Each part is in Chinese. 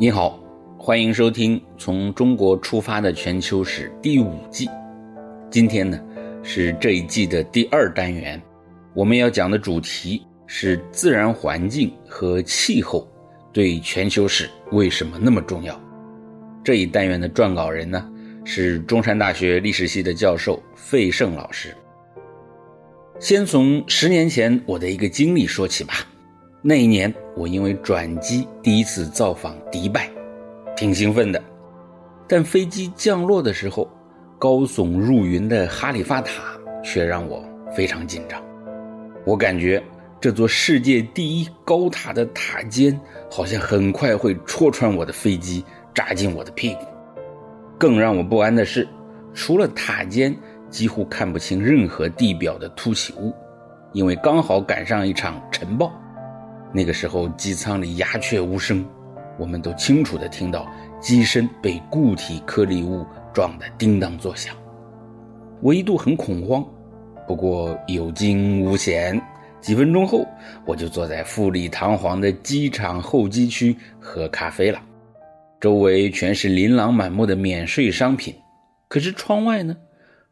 你好，欢迎收听《从中国出发的全球史》第五季。今天呢是这一季的第二单元，我们要讲的主题是自然环境和气候对全球史为什么那么重要。这一单元的撰稿人呢是中山大学历史系的教授费胜老师。先从十年前我的一个经历说起吧。那一年，我因为转机第一次造访迪拜，挺兴奋的。但飞机降落的时候，高耸入云的哈利法塔却让我非常紧张。我感觉这座世界第一高塔的塔尖好像很快会戳穿我的飞机，扎进我的屁股。更让我不安的是，除了塔尖，几乎看不清任何地表的凸起物，因为刚好赶上一场尘暴。那个时候，机舱里鸦雀无声，我们都清楚地听到机身被固体颗粒物撞得叮当作响。我一度很恐慌，不过有惊无险。几分钟后，我就坐在富丽堂皇的机场候机区喝咖啡了，周围全是琳琅满目的免税商品。可是窗外呢，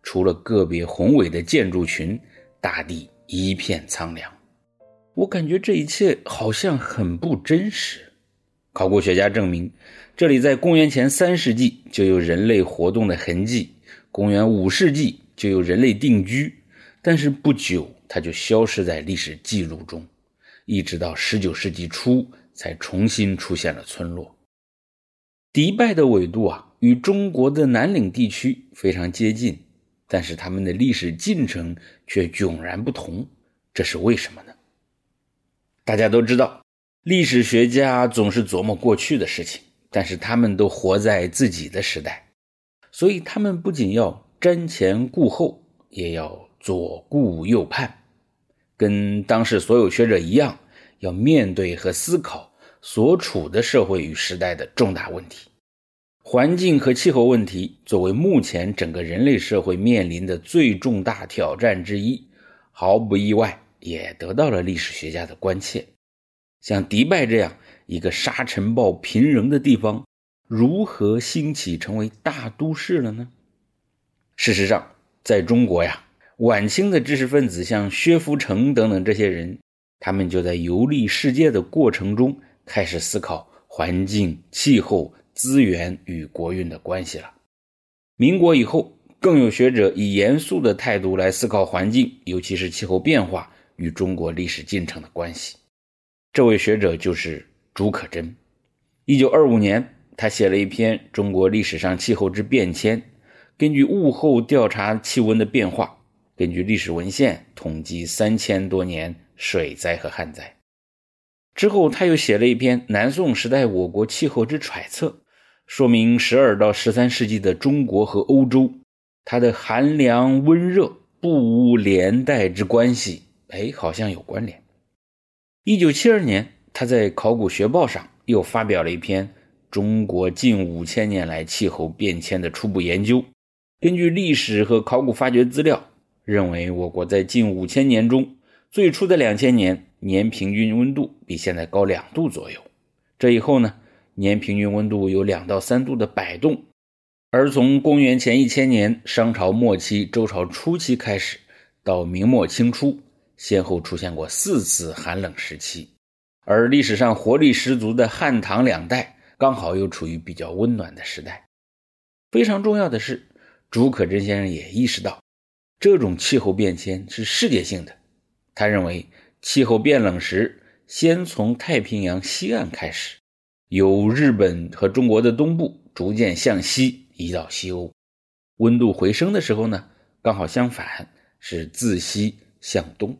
除了个别宏伟的建筑群，大地一片苍凉。我感觉这一切好像很不真实。考古学家证明，这里在公元前三世纪就有人类活动的痕迹，公元五世纪就有人类定居，但是不久它就消失在历史记录中，一直到十九世纪初才重新出现了村落。迪拜的纬度啊，与中国的南岭地区非常接近，但是他们的历史进程却迥然不同，这是为什么呢？大家都知道，历史学家总是琢磨过去的事情，但是他们都活在自己的时代，所以他们不仅要瞻前顾后，也要左顾右盼，跟当时所有学者一样，要面对和思考所处的社会与时代的重大问题。环境和气候问题作为目前整个人类社会面临的最重大挑战之一，毫不意外。也得到了历史学家的关切。像迪拜这样一个沙尘暴频仍的地方，如何兴起成为大都市了呢？事实上，在中国呀，晚清的知识分子像薛福成等等这些人，他们就在游历世界的过程中开始思考环境、气候、资源与国运的关系了。民国以后，更有学者以严肃的态度来思考环境，尤其是气候变化。与中国历史进程的关系，这位学者就是竺可桢。一九二五年，他写了一篇《中国历史上气候之变迁》，根据物候调查气温的变化，根据历史文献统计三千多年水灾和旱灾。之后，他又写了一篇《南宋时代我国气候之揣测》，说明十二到十三世纪的中国和欧洲，它的寒凉温热不无连带之关系。哎，好像有关联。一九七二年，他在《考古学报》上又发表了一篇《中国近五千年来气候变迁的初步研究》。根据历史和考古发掘资料，认为我国在近五千年中，最初的两千年年平均温度比现在高两度左右。这以后呢，年平均温度有两到三度的摆动。而从公元前一千年商朝末期、周朝初期开始，到明末清初。先后出现过四次寒冷时期，而历史上活力十足的汉唐两代刚好又处于比较温暖的时代。非常重要的是，竺可桢先生也意识到，这种气候变迁是世界性的。他认为，气候变冷时，先从太平洋西岸开始，由日本和中国的东部逐渐向西移到西欧；温度回升的时候呢，刚好相反，是自西向东。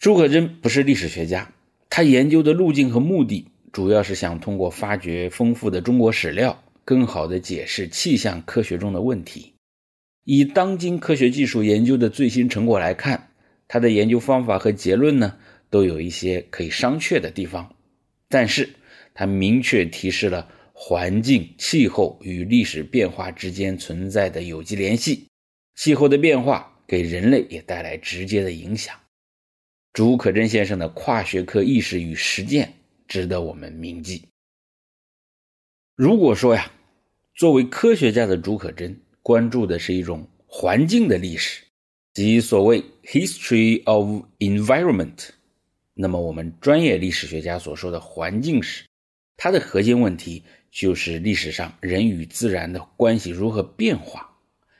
竺可桢不是历史学家，他研究的路径和目的主要是想通过发掘丰富的中国史料，更好地解释气象科学中的问题。以当今科学技术研究的最新成果来看，他的研究方法和结论呢，都有一些可以商榷的地方。但是，他明确提示了环境、气候与历史变化之间存在的有机联系，气候的变化给人类也带来直接的影响。竺可桢先生的跨学科意识与实践值得我们铭记。如果说呀，作为科学家的竺可桢关注的是一种环境的历史，即所谓 history of environment，那么我们专业历史学家所说的环境史，它的核心问题就是历史上人与自然的关系如何变化，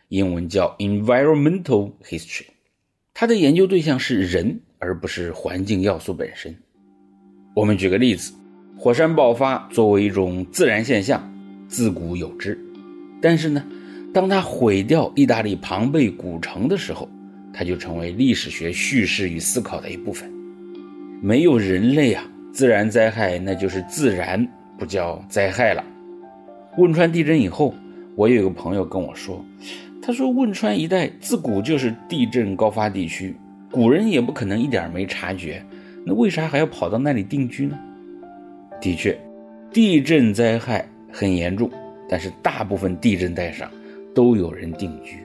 英文叫 environmental history，它的研究对象是人，而不是环境要素本身。我们举个例子。火山爆发作为一种自然现象，自古有之。但是呢，当它毁掉意大利庞贝古城的时候，它就成为历史学叙事与思考的一部分。没有人类啊，自然灾害那就是自然，不叫灾害了。汶川地震以后，我有一个朋友跟我说，他说汶川一带自古就是地震高发地区，古人也不可能一点没察觉，那为啥还要跑到那里定居呢？的确，地震灾害很严重，但是大部分地震带上都有人定居，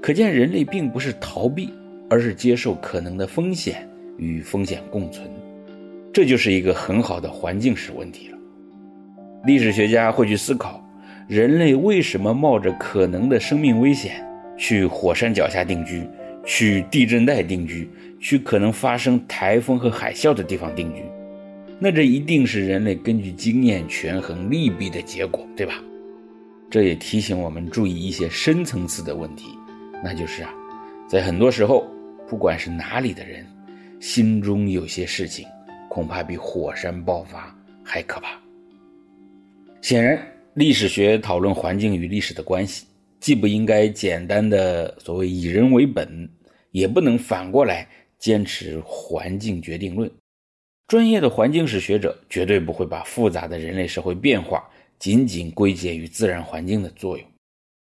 可见人类并不是逃避，而是接受可能的风险与风险共存，这就是一个很好的环境史问题了。历史学家会去思考，人类为什么冒着可能的生命危险去火山脚下定居，去地震带定居，去可能发生台风和海啸的地方定居。那这一定是人类根据经验权衡利弊的结果，对吧？这也提醒我们注意一些深层次的问题，那就是啊，在很多时候，不管是哪里的人，心中有些事情，恐怕比火山爆发还可怕。显然，历史学讨论环境与历史的关系，既不应该简单的所谓以人为本，也不能反过来坚持环境决定论。专业的环境史学者绝对不会把复杂的人类社会变化仅仅归结于自然环境的作用。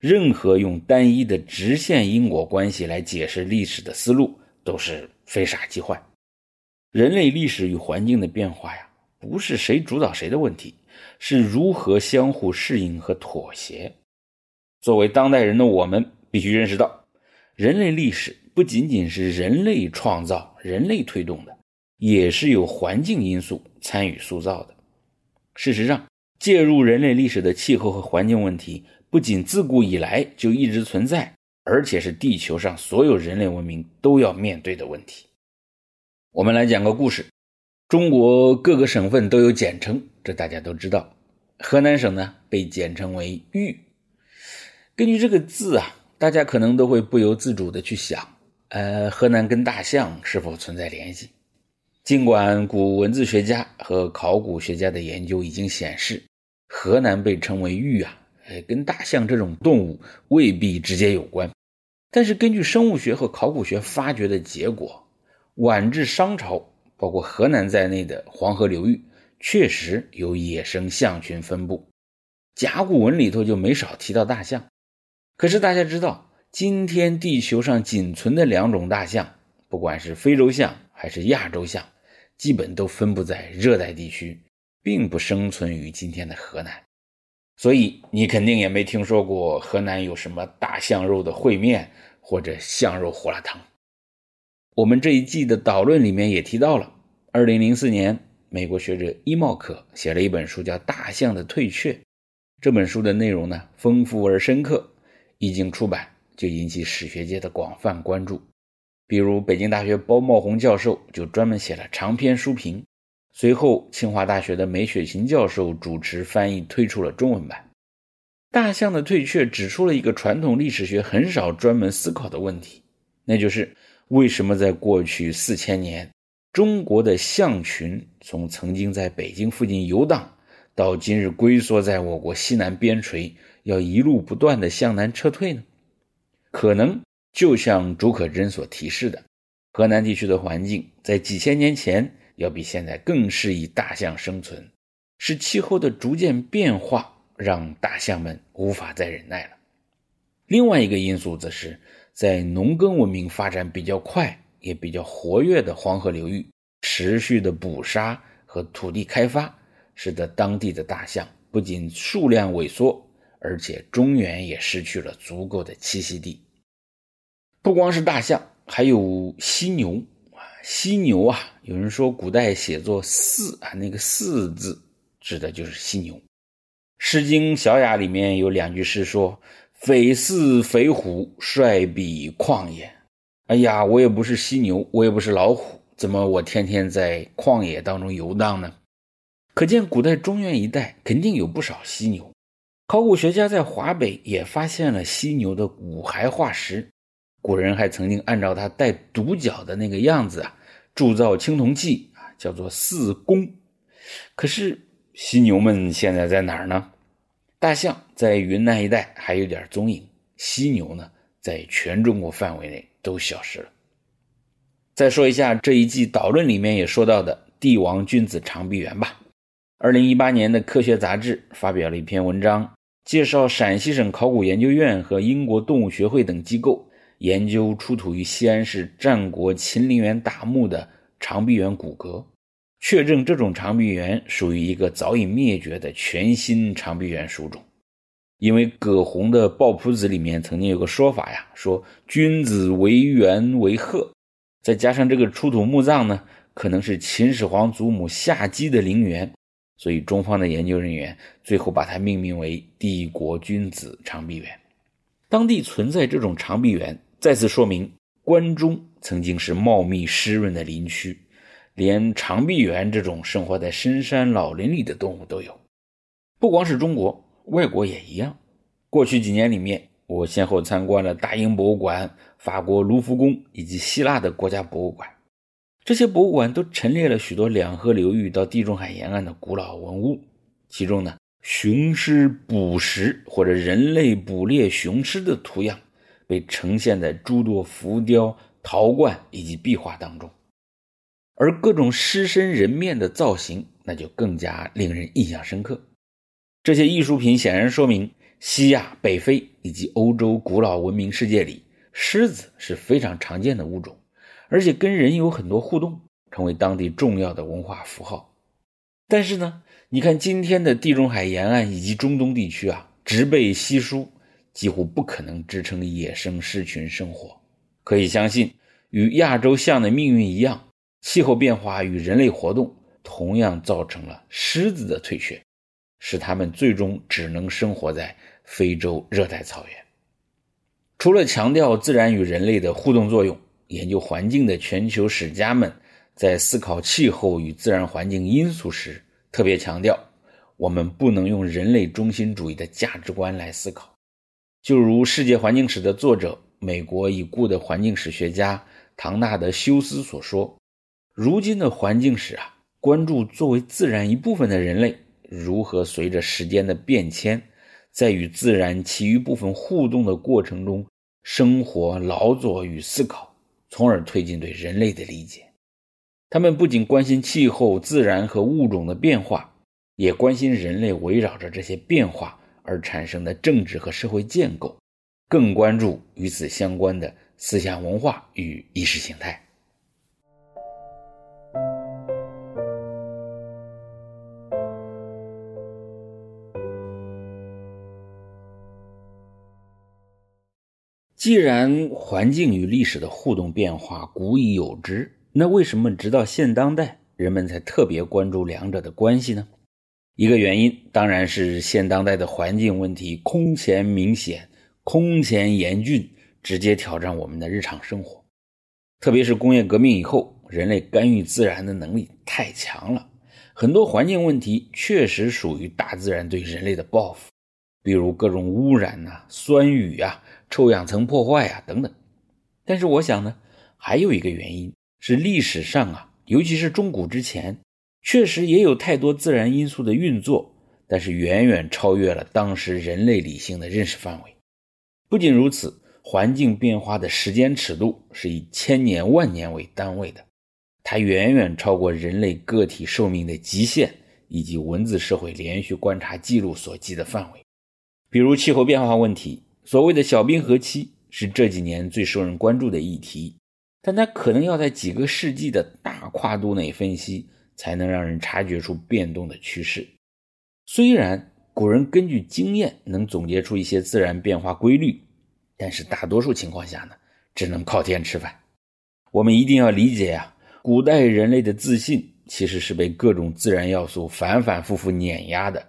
任何用单一的直线因果关系来解释历史的思路都是非傻即坏。人类历史与环境的变化呀，不是谁主导谁的问题，是如何相互适应和妥协。作为当代人的我们，必须认识到，人类历史不仅仅是人类创造、人类推动的。也是有环境因素参与塑造的。事实上，介入人类历史的气候和环境问题，不仅自古以来就一直存在，而且是地球上所有人类文明都要面对的问题。我们来讲个故事。中国各个省份都有简称，这大家都知道。河南省呢，被简称为豫。根据这个字啊，大家可能都会不由自主的去想，呃，河南跟大象是否存在联系？尽管古文字学家和考古学家的研究已经显示，河南被称为豫啊，呃，跟大象这种动物未必直接有关。但是根据生物学和考古学发掘的结果，晚至商朝，包括河南在内的黄河流域确实有野生象群分布。甲骨文里头就没少提到大象。可是大家知道，今天地球上仅存的两种大象，不管是非洲象还是亚洲象。基本都分布在热带地区，并不生存于今天的河南，所以你肯定也没听说过河南有什么大象肉的烩面或者象肉胡辣汤。我们这一季的导论里面也提到了，二零零四年，美国学者伊茂克写了一本书叫《大象的退却》，这本书的内容呢丰富而深刻，一经出版就引起史学界的广泛关注。比如，北京大学包茂红教授就专门写了长篇书评。随后，清华大学的梅雪琴教授主持翻译，推出了中文版。大象的退却指出了一个传统历史学很少专门思考的问题，那就是为什么在过去四千年，中国的象群从曾经在北京附近游荡，到今日龟缩在我国西南边陲，要一路不断的向南撤退呢？可能。就像竺可桢所提示的，河南地区的环境在几千年前要比现在更适宜大象生存，是气候的逐渐变化让大象们无法再忍耐了。另外一个因素则是在农耕文明发展比较快也比较活跃的黄河流域，持续的捕杀和土地开发，使得当地的大象不仅数量萎缩，而且中原也失去了足够的栖息地。不光是大象，还有犀牛啊！犀牛啊，有人说古代写作“四”啊，那个“四”字指的就是犀牛。《诗经·小雅》里面有两句诗说：“匪似肥虎，率彼旷野。”哎呀，我也不是犀牛，我也不是老虎，怎么我天天在旷野当中游荡呢？可见古代中原一带肯定有不少犀牛。考古学家在华北也发现了犀牛的骨骸化石，古人还曾经按照它带独角的那个样子啊，铸造青铜器啊，叫做四公。可是犀牛们现在在哪儿呢？大象在云南一带还有点踪影，犀牛呢，在全中国范围内。都消失了。再说一下这一季导论里面也说到的帝王君子长臂猿吧。二零一八年的科学杂志发表了一篇文章，介绍陕西省考古研究院和英国动物学会等机构研究出土于西安市战国秦陵园大墓的长臂猿骨骼，确证这种长臂猿属于一个早已灭绝的全新长臂猿属种。因为葛洪的《抱朴子》里面曾经有个说法呀，说君子为猿为鹤，再加上这个出土墓葬呢，可能是秦始皇祖母夏姬的陵园，所以中方的研究人员最后把它命名为帝国君子长臂猿。当地存在这种长臂猿，再次说明关中曾经是茂密湿润的林区，连长臂猿这种生活在深山老林里的动物都有。不光是中国。外国也一样。过去几年里面，我先后参观了大英博物馆、法国卢浮宫以及希腊的国家博物馆。这些博物馆都陈列了许多两河流域到地中海沿岸的古老文物。其中呢，雄狮捕食或者人类捕猎雄狮的图样，被呈现在诸多浮雕、陶罐以及壁画当中。而各种狮身人面的造型，那就更加令人印象深刻。这些艺术品显然说明，西亚、北非以及欧洲古老文明世界里，狮子是非常常见的物种，而且跟人有很多互动，成为当地重要的文化符号。但是呢，你看今天的地中海沿岸以及中东地区啊，植被稀疏，几乎不可能支撑野生狮群生活。可以相信，与亚洲象的命运一样，气候变化与人类活动同样造成了狮子的退却。使它们最终只能生活在非洲热带草原。除了强调自然与人类的互动作用，研究环境的全球史家们在思考气候与自然环境因素时，特别强调，我们不能用人类中心主义的价值观来思考。就如《世界环境史》的作者、美国已故的环境史学家唐纳德·休斯所说：“如今的环境史啊，关注作为自然一部分的人类。”如何随着时间的变迁，在与自然其余部分互动的过程中生活、劳作与思考，从而推进对人类的理解？他们不仅关心气候、自然和物种的变化，也关心人类围绕着这些变化而产生的政治和社会建构，更关注与此相关的思想文化与意识形态。既然环境与历史的互动变化古已有之，那为什么直到现当代人们才特别关注两者的关系呢？一个原因当然是现当代的环境问题空前明显、空前严峻，直接挑战我们的日常生活。特别是工业革命以后，人类干预自然的能力太强了，很多环境问题确实属于大自然对人类的报复，比如各种污染呐、酸雨啊。臭氧层破坏啊，等等。但是我想呢，还有一个原因是历史上啊，尤其是中古之前，确实也有太多自然因素的运作，但是远远超越了当时人类理性的认识范围。不仅如此，环境变化的时间尺度是以千年万年为单位的，它远远超过人类个体寿命的极限以及文字社会连续观察记录所及的范围。比如气候变化问题。所谓的小冰河期是这几年最受人关注的议题，但它可能要在几个世纪的大跨度内分析，才能让人察觉出变动的趋势。虽然古人根据经验能总结出一些自然变化规律，但是大多数情况下呢，只能靠天吃饭。我们一定要理解呀，古代人类的自信其实是被各种自然要素反反复复碾压的。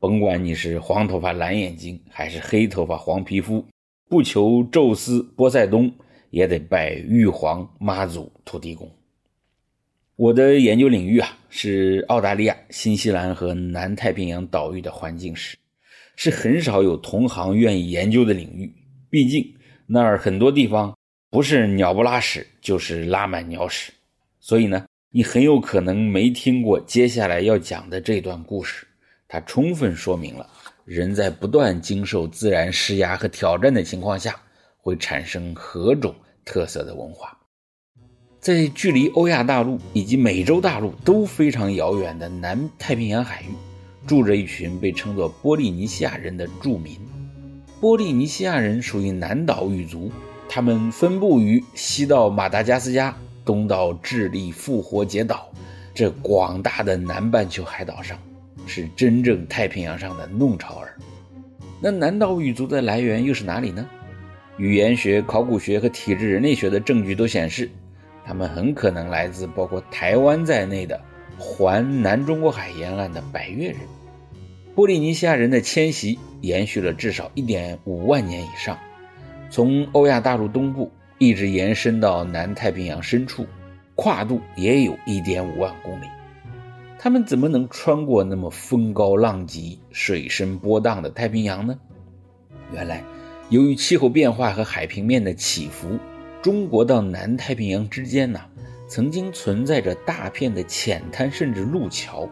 甭管你是黄头发、蓝眼睛，还是黑头发、黄皮肤，不求宙斯、波塞冬，也得拜玉皇、妈祖、土地公。我的研究领域啊，是澳大利亚、新西兰和南太平洋岛屿的环境史，是很少有同行愿意研究的领域。毕竟那儿很多地方不是鸟不拉屎，就是拉满鸟屎，所以呢，你很有可能没听过接下来要讲的这段故事。它充分说明了人在不断经受自然施压和挑战的情况下，会产生何种特色的文化。在距离欧亚大陆以及美洲大陆都非常遥远的南太平洋海域，住着一群被称作波利尼西亚人的住民。波利尼西亚人属于南岛语族，他们分布于西到马达加斯加，东到智利复活节岛这广大的南半球海岛上。是真正太平洋上的弄潮儿。那南岛语族的来源又是哪里呢？语言学、考古学和体质人类学的证据都显示，他们很可能来自包括台湾在内的环南中国海沿岸的百越人。波利尼西亚人的迁徙延续了至少1.5万年以上，从欧亚大陆东部一直延伸到南太平洋深处，跨度也有一点五万公里。他们怎么能穿过那么风高浪急、水深波荡的太平洋呢？原来，由于气候变化和海平面的起伏，中国到南太平洋之间呢，曾经存在着大片的浅滩甚至路桥，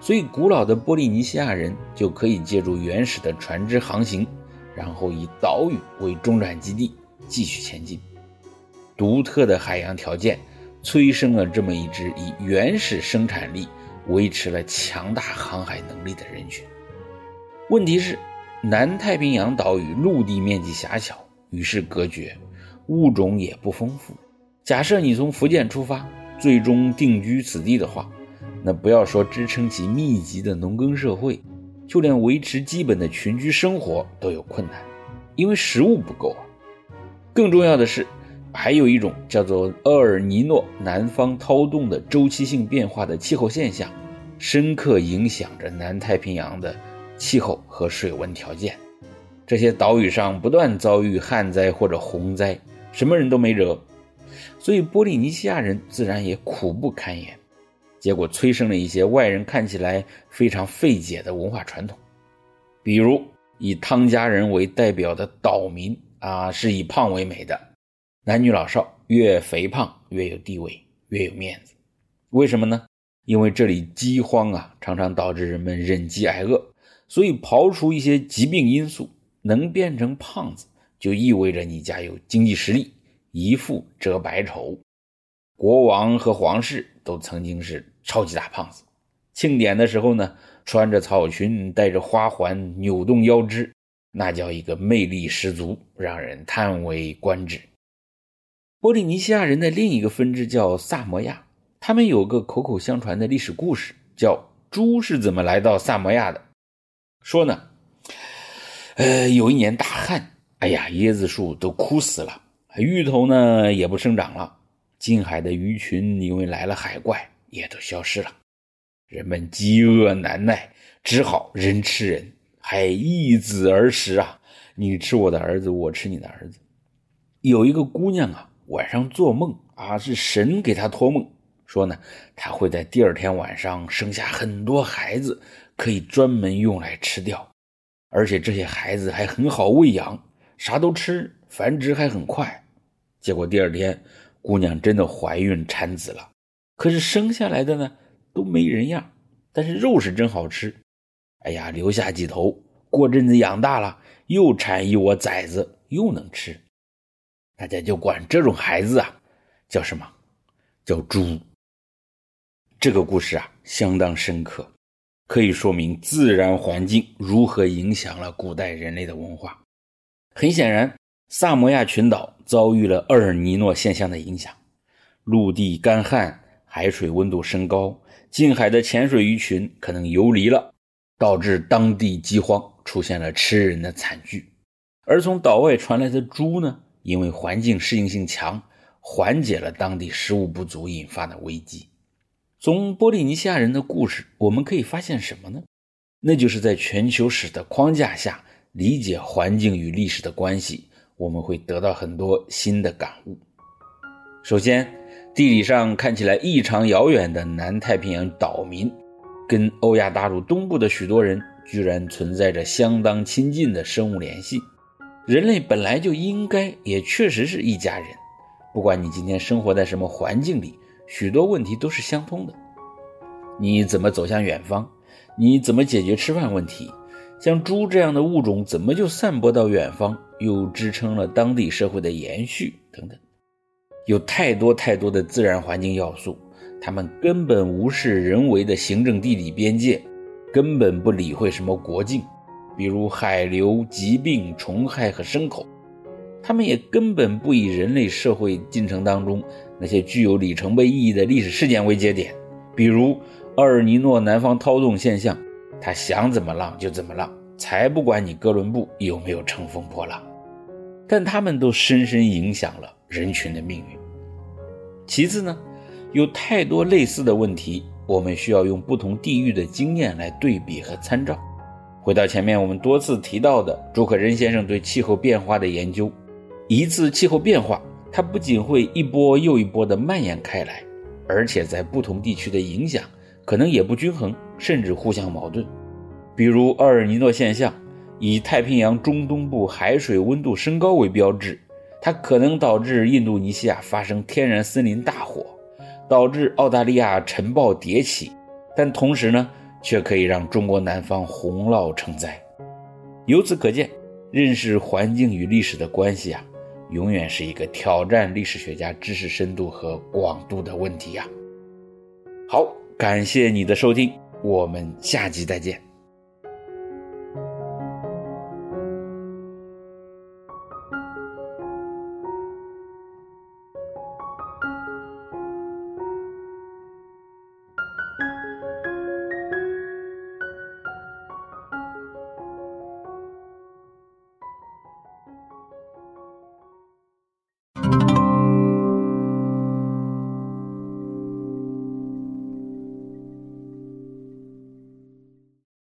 所以古老的波利尼西亚人就可以借助原始的船只航行，然后以岛屿为中转基地继续前进。独特的海洋条件催生了这么一支以原始生产力。维持了强大航海能力的人群。问题是，南太平洋岛屿陆地面积狭小，与世隔绝，物种也不丰富。假设你从福建出发，最终定居此地的话，那不要说支撑起密集的农耕社会，就连维持基本的群居生活都有困难，因为食物不够啊。更重要的是，还有一种叫做厄尔尼诺南方涛动的周期性变化的气候现象。深刻影响着南太平洋的气候和水文条件。这些岛屿上不断遭遇旱灾或者洪灾，什么人都没惹，所以波利尼西亚人自然也苦不堪言。结果催生了一些外人看起来非常费解的文化传统，比如以汤加人为代表的岛民啊，是以胖为美的，男女老少越肥胖越有地位，越有面子。为什么呢？因为这里饥荒啊，常常导致人们忍饥挨饿，所以刨除一些疾病因素，能变成胖子，就意味着你家有经济实力，一富遮百丑。国王和皇室都曾经是超级大胖子，庆典的时候呢，穿着草裙，戴着花环，扭动腰肢，那叫一个魅力十足，让人叹为观止。波利尼西亚人的另一个分支叫萨摩亚。他们有个口口相传的历史故事，叫猪是怎么来到萨摩亚的。说呢，呃，有一年大旱，哎呀，椰子树都枯死了，芋头呢也不生长了，近海的鱼群因为来了海怪，也都消失了。人们饥饿难耐，只好人吃人，还易子而食啊！你吃我的儿子，我吃你的儿子。有一个姑娘啊，晚上做梦啊，是神给她托梦。说呢，他会在第二天晚上生下很多孩子，可以专门用来吃掉，而且这些孩子还很好喂养，啥都吃，繁殖还很快。结果第二天，姑娘真的怀孕产子了，可是生下来的呢都没人样，但是肉是真好吃。哎呀，留下几头，过阵子养大了，又产一窝崽子，又能吃。大家就管这种孩子啊，叫什么？叫猪。这个故事啊，相当深刻，可以说明自然环境如何影响了古代人类的文化。很显然，萨摩亚群岛遭遇了厄尔尼诺现象的影响，陆地干旱，海水温度升高，近海的潜水鱼群可能游离了，导致当地饥荒，出现了吃人的惨剧。而从岛外传来的猪呢，因为环境适应性强，缓解了当地食物不足引发的危机。从波利尼西亚人的故事，我们可以发现什么呢？那就是在全球史的框架下理解环境与历史的关系，我们会得到很多新的感悟。首先，地理上看起来异常遥远的南太平洋岛民，跟欧亚大陆东部的许多人居然存在着相当亲近的生物联系。人类本来就应该，也确实是一家人。不管你今天生活在什么环境里，许多问题都是相通的。你怎么走向远方？你怎么解决吃饭问题？像猪这样的物种，怎么就散播到远方，又支撑了当地社会的延续？等等，有太多太多的自然环境要素，他们根本无视人为的行政地理边界，根本不理会什么国境，比如海流、疾病、虫害和牲口，他们也根本不以人类社会进程当中那些具有里程碑意义的历史事件为节点，比如。厄尔尼诺南方涛动现象，他想怎么浪就怎么浪，才不管你哥伦布有没有乘风破浪。但他们都深深影响了人群的命运。其次呢，有太多类似的问题，我们需要用不同地域的经验来对比和参照。回到前面我们多次提到的朱可仁先生对气候变化的研究，一次气候变化，它不仅会一波又一波的蔓延开来，而且在不同地区的影响。可能也不均衡，甚至互相矛盾。比如厄尔尼诺现象，以太平洋中东部海水温度升高为标志，它可能导致印度尼西亚发生天然森林大火，导致澳大利亚尘暴迭起，但同时呢，却可以让中国南方洪涝成灾。由此可见，认识环境与历史的关系啊，永远是一个挑战历史学家知识深度和广度的问题呀。好。感谢你的收听，我们下集再见。